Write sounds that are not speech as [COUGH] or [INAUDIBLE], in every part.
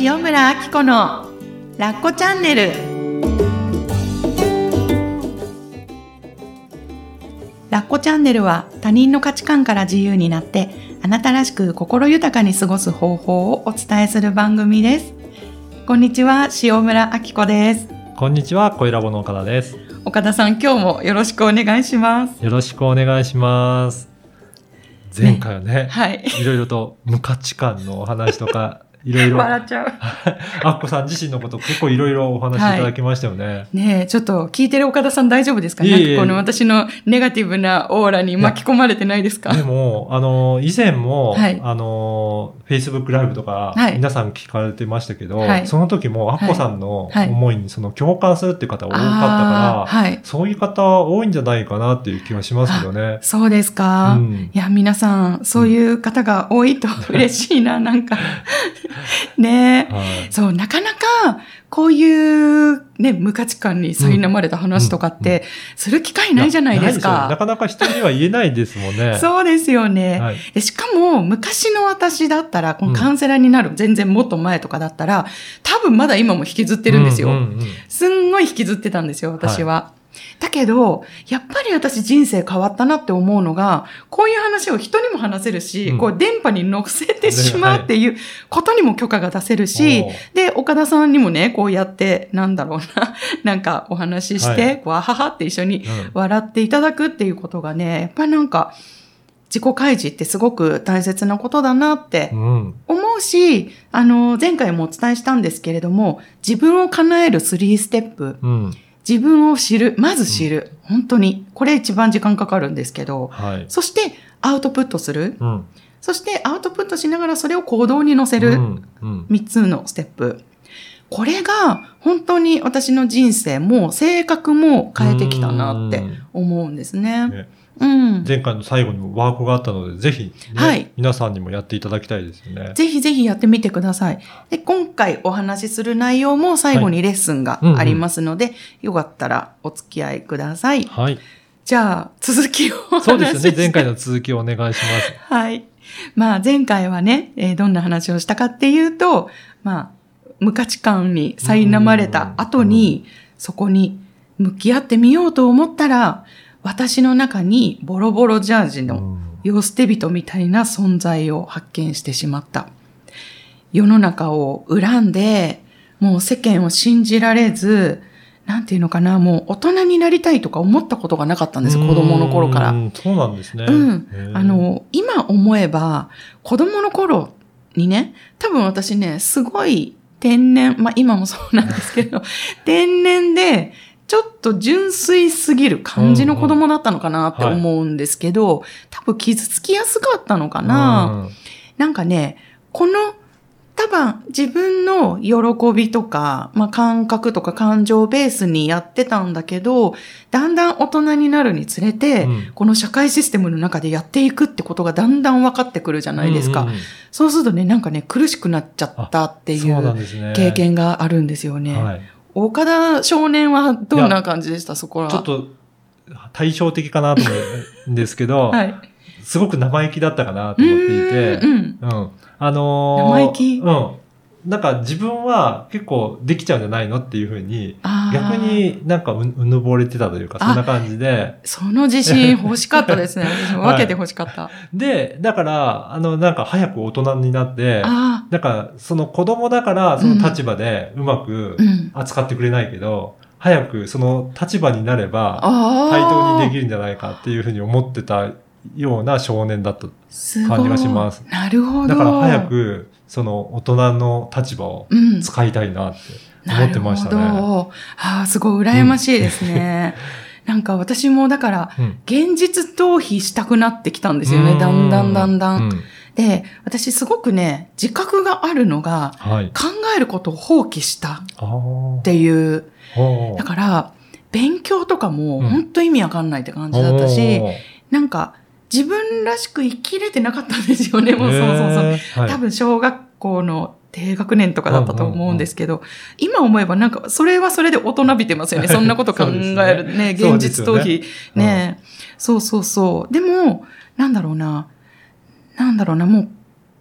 塩村あき子のラッコチャンネル。ラッコチャンネルは他人の価値観から自由になってあなたらしく心豊かに過ごす方法をお伝えする番組です。こんにちは塩村あき子です。こんにちは、小ラボの岡田です。岡田さん今日もよろしくお願いします。よろしくお願いします。前回はね、はい。いろいろと無価値観のお話とか、いろいろ、笑っちゃう。あっこさん自身のこと結構いろいろお話しいただきましたよね。ねえ、ちょっと聞いてる岡田さん大丈夫ですかいえいえ。なんかこの私のネガティブなオーラに巻き込まれてないですか？でも、あの、以前も、はい。あの、Facebook ライブとか、はい。皆さん聞かれてましたけど、はい。その時も、あっこさんのはい。思いにその共感するっていう方多かったから。そういう方多いんじゃないかなっていう気がしますけどね。そうですか、うん。いや、皆さん、そういう方が多いと嬉しいな、なんか。[LAUGHS] ねえ。はいそう、なかなか、こういう、ね、無価値観に苛まれた話とかって、する機会ないじゃないですか。なかなか人には言えないですもんね。[LAUGHS] そうですよね。はい。でしかも、昔の私だったら、このカウンセラーになる、全然もっと前とかだったら、多分まだ今も引きずってるんですよ。すんごい引きずってたんですよ、私は。だけど、やっぱり私人生変わったなって思うのが、こういう話を人にも話せるし、うん。こう電波に乗せてしまうっていうことにも許可が出せるし、おー。で、岡田さんにもね、こうやって、なんだろうな、[LAUGHS] なんかお話しして、はい。わははって一緒にうん。笑っていただくっていうことがね、やっぱりなんか、自己開示ってすごく大切なことだなってうん。思うし、あの、前回もお伝えしたんですけれども、自分を叶える3ステップ、うん。自分を知る、まず知る、本当に。これ一番時間かかるんですけど、はい。そしてアウトプットする。うん。そしてアウトプットしながらそれを行動に乗せる。うん。うん。3つのステップ。これが本当に私の人生も性格も変えてきたなって思うんですね。ねうん。前回の最後にもワークがあったので、ぜひ、ねはい皆さんにもやっていただきたいですよね。ぜひぜひやってみてください。で、今回お話しする内容も最後にレッスンがありますので、よかったらお付き合いください。はい。じゃあ、続きをお話しそうですよね。前回の続きをお願いします。はい。まあ、前回はね、えーどんな話をしたかっていうと、まあ、無価値観に苛まれた後に、そこに向き合ってみようと思ったら、私の中にボロボロジャージのうん世捨て人みたいな存在を発見してしまった。世の中を恨んで、もう世間を信じられず、なんていうのかな、もう大人になりたいとか思ったことがなかったんですよ、子供の頃から。うんそうなんですね。うんあ、の、今思えば、子供の頃にね、多分私ね、すごい天然、まあ今もそうなんですけど、[LAUGHS] 天然で、ちょっと純粋すぎる感じの子供だったのかなって思うんですけど、多分傷つきやすかったのかな。なんかね、この、多分自分の喜びとか、まあ、感覚とか感情ベースにやってたんだけど、だんだん大人になるにつれて、うんこの社会システムの中でやっていくってことがだんだん分かってくるじゃないですか。うんうんうんそうするとね、なんかね、苦しくなっちゃったっていそう。経験があるんですよね。はい。岡田少年はどんな感じでした？そこは。ちょっと対照的かなと思うんですけど、[LAUGHS] はい。すごく生意気だったかなと思っていて、うんうん。うん。あのー生意気？うん。なんか自分は結構できちゃうんじゃないのっていうふうに、逆になんかううぬぼれてたというか、そんな感じで。その自信欲しかったですね。[LAUGHS] 私も分けて欲しかった。で、だから、あの、なんか早く大人になって、あなんかその子供だからその立場でうまく。扱ってくれないけど、早くその立場になれば。対等にできるんじゃないかっていうふうに思ってたような少年だった。感じがしますなるほど。だから早く、その大人の立場をうん、使いたいなって思ってましたね。なるほど。ああ、すごい羨ましいですね。なんか私もだから、うん現実逃避したくなってきたんですよね。だんだんだんだん。うで、私すごくね、自覚があるのが、はい。考えることを放棄したっ。ていう。だから、勉強とかもうん本当意味わかんないって感じだったし、ほうなんか自分らしく生きれてなかったんですよね、もうそうそうそう。多分小学校の低学年とかだったと思うんですけど、今思えばなんかそれはそれで大人びてますよね。[LAUGHS] そんなこと考えるね。そう現実逃ですよね避。ねそうそうそう。でも、なんだろうな。なんだろうな、もう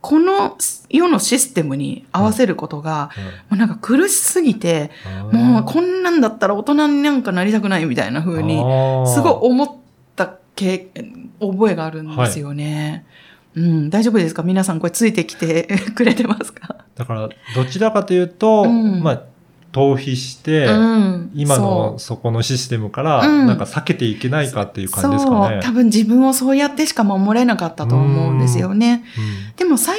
この世のシステムに合わせることが、もうなんか苦しすぎて、もうこんなんだったら大人になんかなりたくないみたいな風に、すごい思った経覚えがあるんですよね。うん、大丈夫ですか？皆さんこれついてきてくれてますか？だから、どちらかというと、うん。まあ、逃避して、うん。今のそそこのシステムから、うん。なんか避けていけないかっていうう感じですかね。そう。多分自分をそうやってしか守れなかったと思うんですよね。でも幸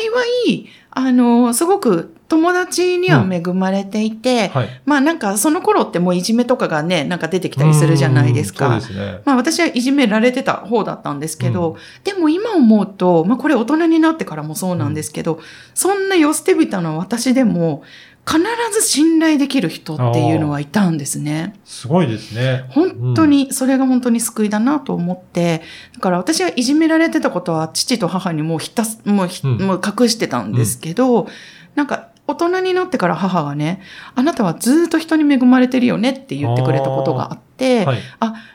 い、あの、すごく友達には恵まれていて、うん。はい。まあなんかその頃ってもういじめとかがね、なんか出てきたりするじゃないですか。うん。そうですね。まあ私はいじめられてた方だったんですけど、でも今思うと、まあこれ大人になってからもそうなんですけど、そんなよ捨てびたの私でも、必ず信頼できる人っていうのはいたんですね。すごいですね。本当に、それが本当に救いだなと思って、だから私はいじめられてたことは父と母にもうひたす、もうひ、うんもう隠してたんですけど、なんか大人になってから母がね、あなたはずっと人に恵まれてるよねって言ってくれたことがあって、はい。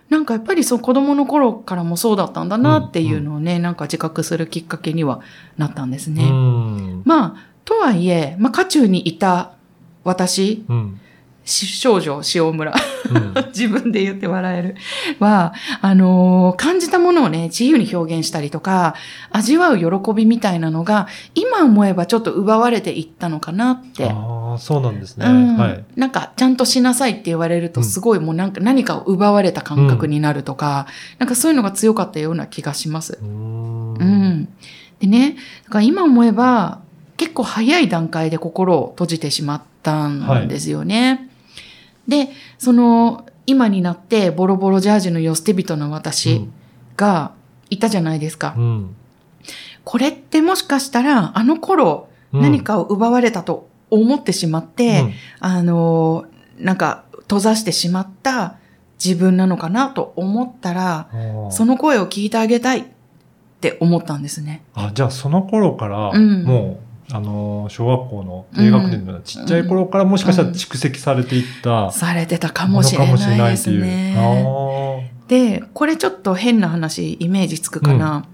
なんかやっぱりそう子供の頃からもそうだったんだなっていうのをね、なんか自覚するきっかけにはなったんですね。うん。まあ、とはいえ、まあ、渦中にいた私、うん。し少女塩村、うん [LAUGHS] 自分で言って笑える、は、あのー感じたものをね、自由に表現したりとか、味わう喜びみたいなのが、今思えばちょっと奪われていったのかなって。ああ、そうなんですね。うんはい。なんか、ちゃんとしなさいって言われると、うんすごいもうなんか何かを奪われた感覚になるとか、なんかそういうのが強かったような気がします。うーんうん。でね、だから今思えば、結構早い段階で心を閉じてしまったんですよね。で、その、今になってボロボロジャージの世捨て人の私がいたじゃないですか。うん。これってもしかしたら、あの頃、うん何かを奪われたと思ってしまって、あの、なんか、閉ざしてしまった自分なのかなと思ったら、うんその声を聞いてあげたいって思ったんですね。あ、じゃあその頃から、うんもう、あのー、小学校の低学年のちっちゃい頃からもしかしたら蓄積されていったされてたかももしれのかもしれなないいっていう。ですね。あで、これちょっと変な話、イメージつくかな。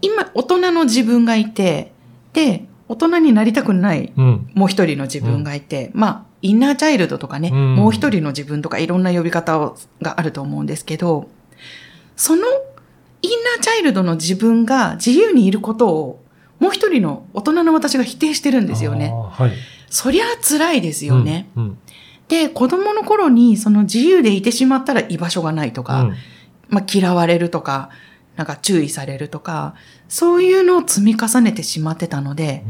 今、大人の自分がいて、で、大人になりたくないーうん。もう一人の自分がいて、まあ、インナーチャイルドとかね、うんもう一人の自分とかいろんな呼び方をがあると思うんですけど、そのインナーチャイルドの自分が自由にいることを、もう一人の大人の私が否定してるんですよね。はい。そりゃ辛いですよね。うん。うんで、子供の頃にその自由でいてしまったら居場所がないとか、うんまあ嫌われるとか、なんか注意されるとか、そういうのを積み重ねてしまってたので、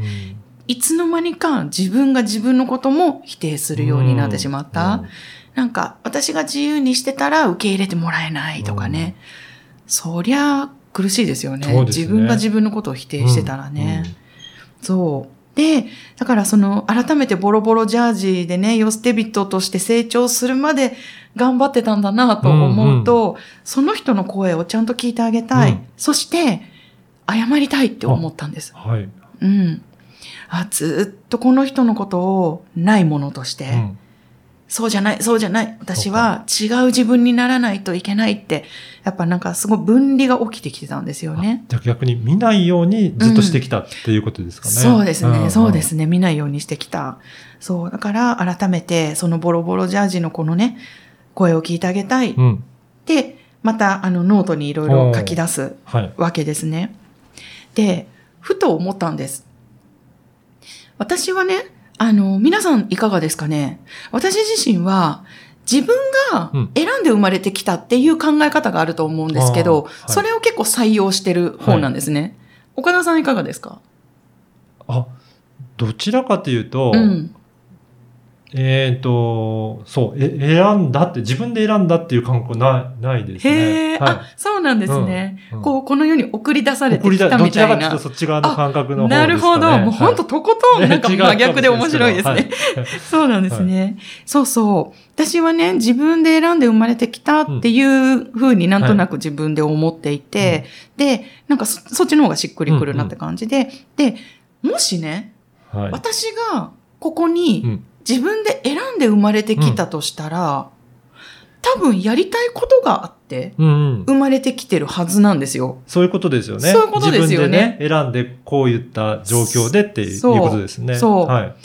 いつの間にか自分が自分のことも否定するようになってしまった。なんか私が自由にしてたら受け入れてもらえないとかね。そりゃ苦しいですよねね自分が自分のことを否定してたらね。そう。で、だからその改めてボロボロジャージでね、ヨステビットとして成長するまで頑張ってたんだなと思うと、その人の声をちゃんと聞いてあげたい。うんそして、謝りたいって思ったんです。うんはい。うん。あ、ずっとこの人のことをないものとして、うんそうじゃない、そうじゃない。私は違う自分にならないといけないって、やっぱなんかすごい分離が起きてきてたんですよね。じゃあ逆に見ないようにずっとしてきたっていうことですかね。そうですね、んそうで。すね。見ないようにしてきた。そう。だから改めて、そのボロボロジャージのこのね、声を聞いてあげたい。うん。で、またあのノートにいろいろ書き出すはい。わけですね。で、ふと思ったんです。私はね、あの、皆さんいかがですかね？私自身は、自分がうん。選んで生まれてきたっていう考え方があると思うんですけど、あーはい。それを結構採用してる方なんですね。岡田さんいかがですか？あ、どちらかというと、うん。えっ、と、そう、え、選んだって、自分で選んだっていう感覚ない、ないですね。へえ、はあ、そうなんですね。うんうんこう、この世に送り出さい。れてきたみたいなちらかというと。そっち側の感覚の方ですかね。なるほど。もう本当はいとことん、なんか真逆で面白いですね。はい [LAUGHS] そうなんですね。そうそう。私はね、自分で選んで生まれてきたっていうふうになんとなく自分で思っていて、で、なんかそそっちの方がしっくりくるなって感じで、で、もしね、はい。私がここうにん自分で選んで生まれてきたとしたら、多分やりたいことがあって、うんうん。生まれてきてるはずなんですよ。そういうことですよね。そういうことですよね自分でね、選んでこういった状況でっていうそうことですね。そうはい。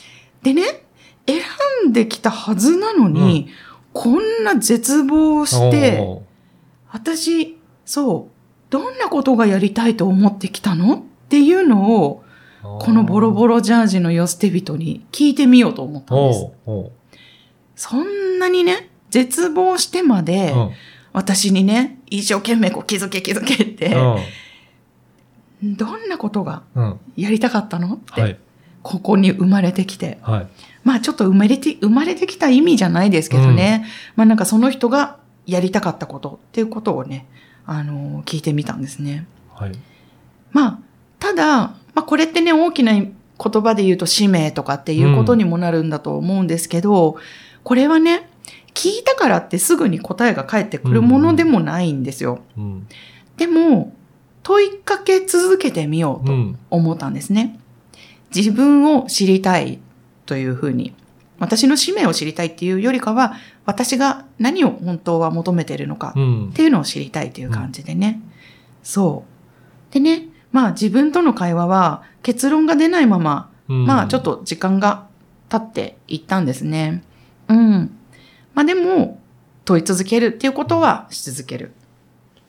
でね、選んできたはずなのに、こんな絶望して、私、そう、どんなことがやりたいと思ってきたの？っていうのを、このボロボロジャージのよ捨て人に聞いてみようと思ったんです。そんなにね、絶望してまで、ー私にね、一生懸命こう気づけ気づけって、うん。どんなことがうん。うん。やりたかったの？って、はい。ここに生まれてきて。はい。まあちょっと生まれて、生まれてきた意味じゃないですけどね。まあなんかその人がやりたかったことっていうことをね、あのー聞いてみたんですね。はい。まあ、ただ、まあこれってね、大きな言葉で言うと使命とかっていうことにもなるんだと思うんですけど、これはね、聞いたからってすぐに答えが返ってくるものでもないんですよ。うん。でも、問いかけ続けてみようとうん。思ったんですね。自分を知りたいというふうに。私の使命を知りたいっていうよりかは、私が何を本当は求めているのかうんっ。ていうのを知りたいという感じでね。そう。でね、まあ自分との会話は結論が出ないまま、うんまあちょっ。と時間が経っていったんですね。うん。まあでも、問い続けるっていうことはし続ける。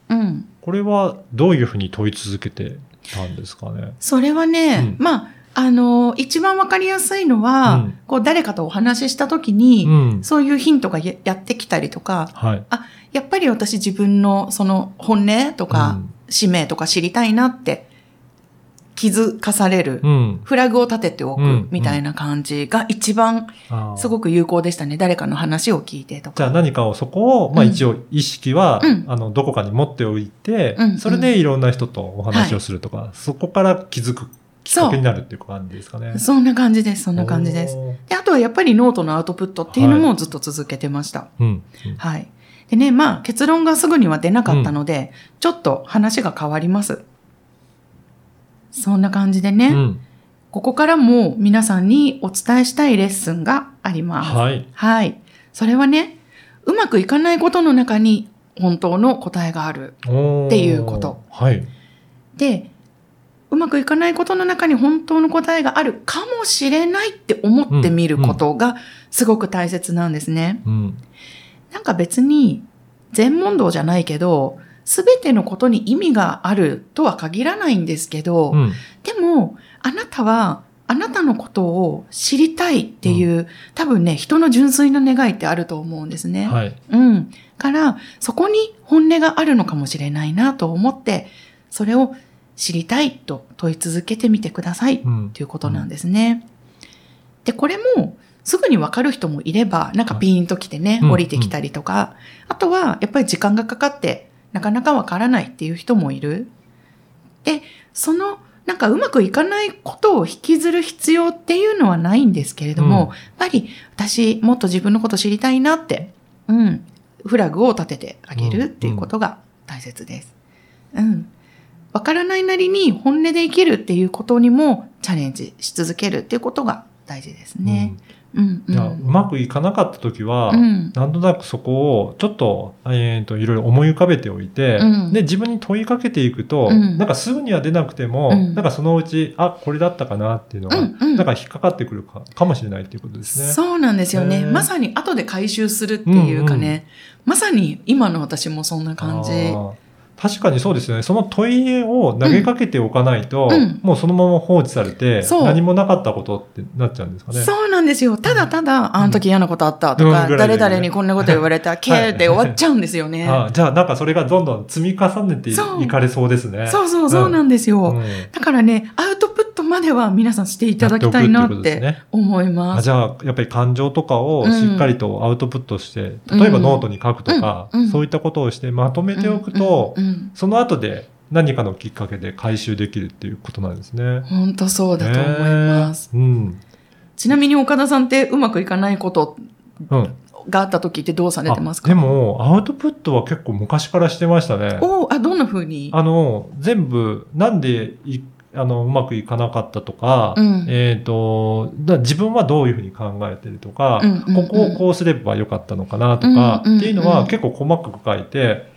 うん。これはどういうふうに問い続けてたんですかね？それはね、うんまあ、あの、一番わかりやすいのは、うんこう誰かとお話ししたときに、うん。そういうヒントがややってきたりとか、はい。やっぱり私自分のその本音とか、使命とか知りたいなって気づかされる、うん。うん。フラグを立てておうんくみたいな感じが一番すごく有効でしたね。誰かの話を聞いてとか。じゃあ何かをそこを、まあうん一応意識は、うんあの、どこかに持っておいて、うんそれでいろんな人とお話をするとか、そこから気づくきっかけになるっていう感じですかね。そんな感じです。そんな感じです。であとはやっぱりノートのアウトプットっていうのもずっと続けてました。うん。うんはい。でね、まあ結論がすぐには出なかったので、ちょっと話が変わります。そんな感じでね、うん。ここからも皆さんにお伝えしたいレッスンがあります。はい。はい。それはね、うまくいかないことの中に本当の答えがある。っていうこと。はい。で、うまくいかないことの中に本当の答えがあるかもしれないって思ってみることがすごく大切なんですね。うん。なんか別に全問答じゃないけど、すべてのことに意味があるとは限らないんですけど、うん。でも、あなたは、あなたのことを知りたいっていう、多分ね、人の純粋な願いってあると思うんですね。はい。うん。から、そこに本音があるのかもしれないなと思って、それを知りたいと問い続けてみてください。うんということなんですね。で、これも、すぐにわかる人もいれば、なんかピーンと来てね、うん降りてきたりとか、あとは、やっぱり時間がかかって、なかなかわからないっていう人もいる。で、その、なんかうまくいかないことを引きずる必要っていうのはないんですけれども、うんやっぱり私もっと自分のこと知りたいなって、うん、フラグを立ててあげるっていうことが大切です。うん。わからないなりに本音で生きるっていうことにもチャレンジし続けるっていうことが大事ですね。うん、うん。じゃあ、うまくいかなかったときは、うん。なんとなくそこをちょっと、えっ、と、いろいろ思い浮かべておいて、うん。で、自分に問いかけていくと、うん。なんかすぐには出なくても、うん。なんかそのうち、あ、これだったかなっていうのが、うんうん。なんか引っかかってくるかかもしれないっていうことですね。そうなんですよね。まさに後で回収するっていうかね、うんうん。まさに今の私もそんな感じ。確かにそうですよね。その問いを投げかけておかないと、うん。もうそのまま放置されて、何もなかったことってなっちゃうんですかね。そうなんですよ。ただただ、あの時嫌なことあったとか、うん。ぐらいで誰々にこんなこと言われた、けーって終わっちゃうんですよね。あーじゃあ、なんかそれがどんどん積み重ねていかれそうですね。そうそうそうなんですよ。うん。だからね、アウトプットまでは皆さんしていただきたいなって思います。あじゃあ、やっぱり感情とかをうん。しっかりとアウトプットして、例えばノートに書くとか、そういったことをしてまとめておくと、うん。うんその後で何かのきっかけで回収できるっていうことなんですね。本当そうだと思います。ねえうん。ちなみに岡田さんってうまくいかないことうん。があった時ってどうされてますか？あで、も、アウトプットは結構昔からしてましたね。おーあ、どんな風に？あの、全部、なんでいあの、うまくいかなかったとか、うんえっ、と、だ自分はどういうふうに考えてるとか、うんうんうんここをこうすればよかったのかなとか、うんうんうんっていうのは結構細かく書いて、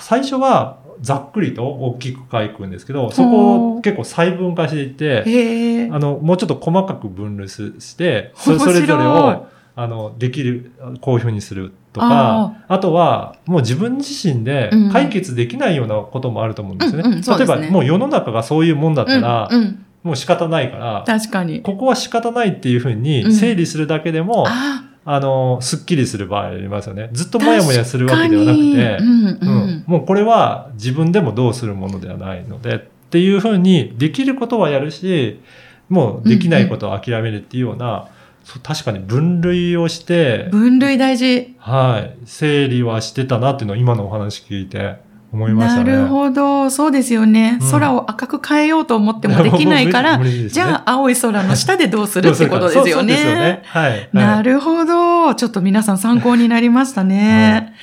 最初はざっくりと大きく書くんですけど、そこを結構細分化していって。あの、もうちょっと細かく分類すして、そ面白い。それぞれを、あの、できる、こういうふうにするとか、あとは、もう自分自身でうん。解決できないようなこともあると思うんですよね。うんうんそう例えば、もう世の中がそういうもんだったら、うん。うん、もう仕方ないから、確かに。ここは仕方ないっていうふううん。に整理するだけでも、ああの、すっきりする場合ありますよね。ずっともやもやするわけではなく確てか、に。うんううん。ん、もうこれは自分でもどうするものではないのでっていうふうにできることはやるしもうできないことを諦めるっていうような、そう確かに分類をして、分類大事。はい、整理はしてたなっていうのを今のお話聞いて思いましたね。なるほど。そうですよね、うん空を赤く変えようと思ってもできないから、[LAUGHS] ねじゃあ青い空の下でどうするってことですよね。そうよね。はい。はいなるほど。ちょっと皆さん参考になりましたね。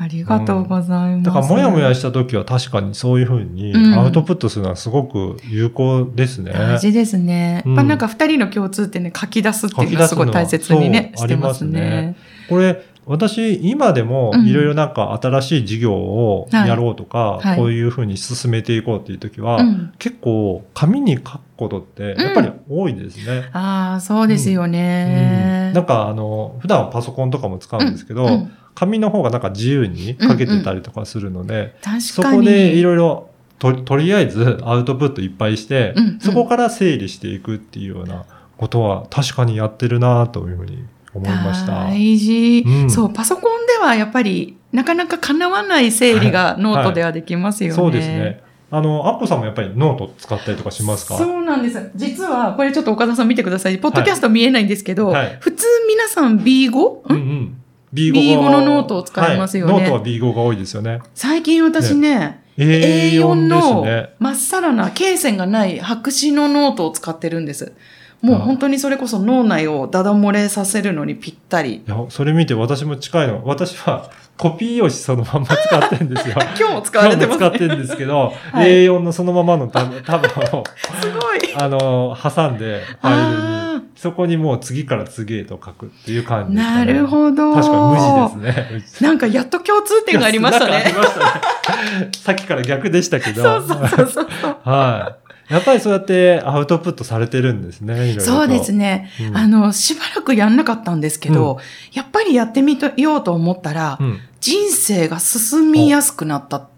ありがとうございます。だから、もやもやした時は確かにそういうふうにうんアウトプットするのはすごく有効ですね。大事ですね。うんやっぱなんか二人の共通ってね、書き出すっていうのははすごい大切にね、してますありね。これ、私、今でもうん。いろいろなんか新しい事業をやろうとか、はい。こういうふうに進めていこうっていう時は、うん。結構紙に書くことってやっぱり多いですね。ああ、そうですよね。うん。なんかあの、普段はパソコンとかも使うんですけど、うん。うん。紙の方がなんか自由に書けてたりとかするので、そ確かに。こでいろいろととりあえずアウトプットいっぱいして、うん。うん。そこから整理していくっていうようなことは確かにやってるなというふうに思いました。大事、うんそう、パソコンではやっぱりなかなか叶わない整理がノートではできますよね。そうですね。あの、アッコさんもやっぱりノート使ったりとかしますか？そうなんです。実は、これちょっと岡田さん見てください。ポッドキャスト見えないんですけど、はい普通皆さん B5? うんうんん？B5 B5 がのノートを使いますよねはいノートは B5 が多いですよね。最近私ね、A4 A4 の。まっさらな罫線がない白紙のノートを使ってるんです。もうあ本当にそれこそ脳内をダダ漏れさせるのにぴったり。いや、それ見て私も近いの。私はコピー用紙そのまんま使ってるんですよ。[LAUGHS] 今日も使われてますね。今日も使ってるんですけど、はい A4 のそのままの束束を、[LAUGHS] すごい。あの、挟んで、ファイルあに、そこにもう次から次へと書くっていう感ーじね。なるほど。確かに無地ですね。[LAUGHS] なんかやっと共通点がありましたね。ありましたね。さっきから逆でしたけど。そうそうそうそう。はい。やっぱりそうやってアウトプットされてるんですね、いろいろとそうですね。うんあの、しばらくやんなかったんですけど、やっぱりやってみようと思ったら、うん。人生が進みやすくなった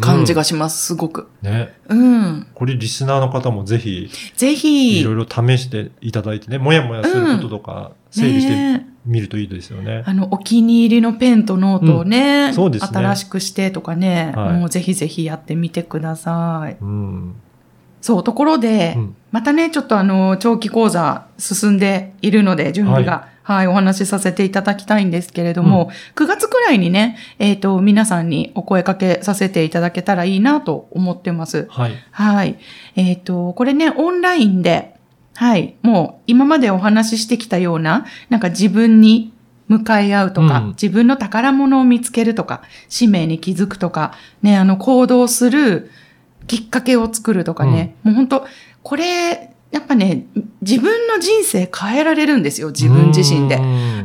感じがします、すごく。ね。うん。これリスナーの方もぜひ、ぜひ、いろいろ試していただいてね、もやもやすることとか、整理してねみるといいですよね。あの、お気に入りのペンとノートをね、うんそうですね新しくしてとかね、はいもうぜひぜひやってみてください。うん。そう、ところで、うんまたね、ちょっとあの、長期講座進んでいるので、準備が、はい、お話しさせていただきたいんですけれども、9月くらいにね、えっ、と、皆さんにお声かけさせていただけたらいいなと思ってます。はい。はい。えっ、と、これね、オンラインで、はい、もう今までお話ししてきたような、なんか自分に向かい合うとか、うん自分の宝物を見つけるとか、使命に気づくとか、ね、あの、行動するきっかけを作るとかね、もう本当これ、やっぱね、自分の人生変えられるんですよ、自分自身で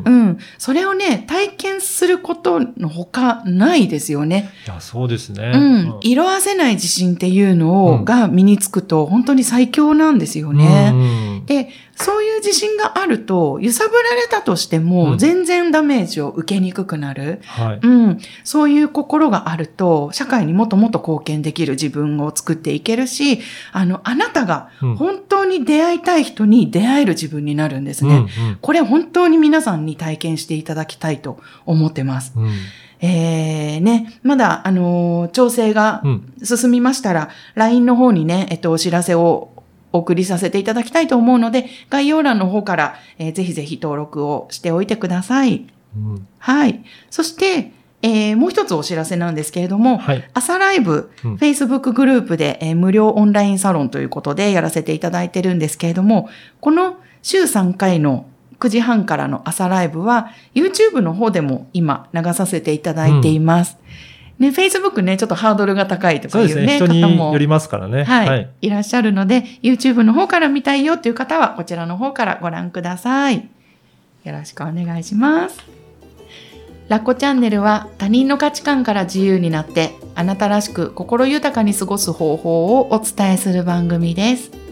う。んうん。それをね、体験することのほかないですよね。いや、そうですね。うん。色あせない自信っていうのを、うんが身につくと本当に最強なんですよね。うんで、そういう自信があると、揺さぶられたとしてうも、ん全然ダメージを受けにくくなる。はい。うん。そういう心があると、社会にもっともっと貢献できる自分を作っていけるし、あの、あなたがうん本当に出会いたい人に出会える自分になるんですね。うんこれ本当に皆さんに体験していただきたいと思ってます。うんえー、ね、まだ、あのー調整がうん進みましたら、LINE の方にね、えっと、お知らせをお送りさせていただきたいと思うので、概要欄の方から、えーぜひぜひ登録をしておいてください。うんはい。そして、えーもう一つお知らせなんですけれども、はい。朝ライブ、うん Facebook グループで、えー無料オンラインサロンということでやらせていただいてるんですけれども、この週3回の9時半からの朝ライブは YouTube の方でも今流させていただいています。ね、Facebook ね、ちょっとハードルが高いとかいうね、ね。方もよりますからね。はい、い、らっしゃるので、YouTube の方から見たいよっていう方は、こちらの方からご覧ください。よろしくお願いします。ラッコチャンネルは他人の価値観から自由になって、あなたらしく心豊かに過ごす方法をお伝えする番組です。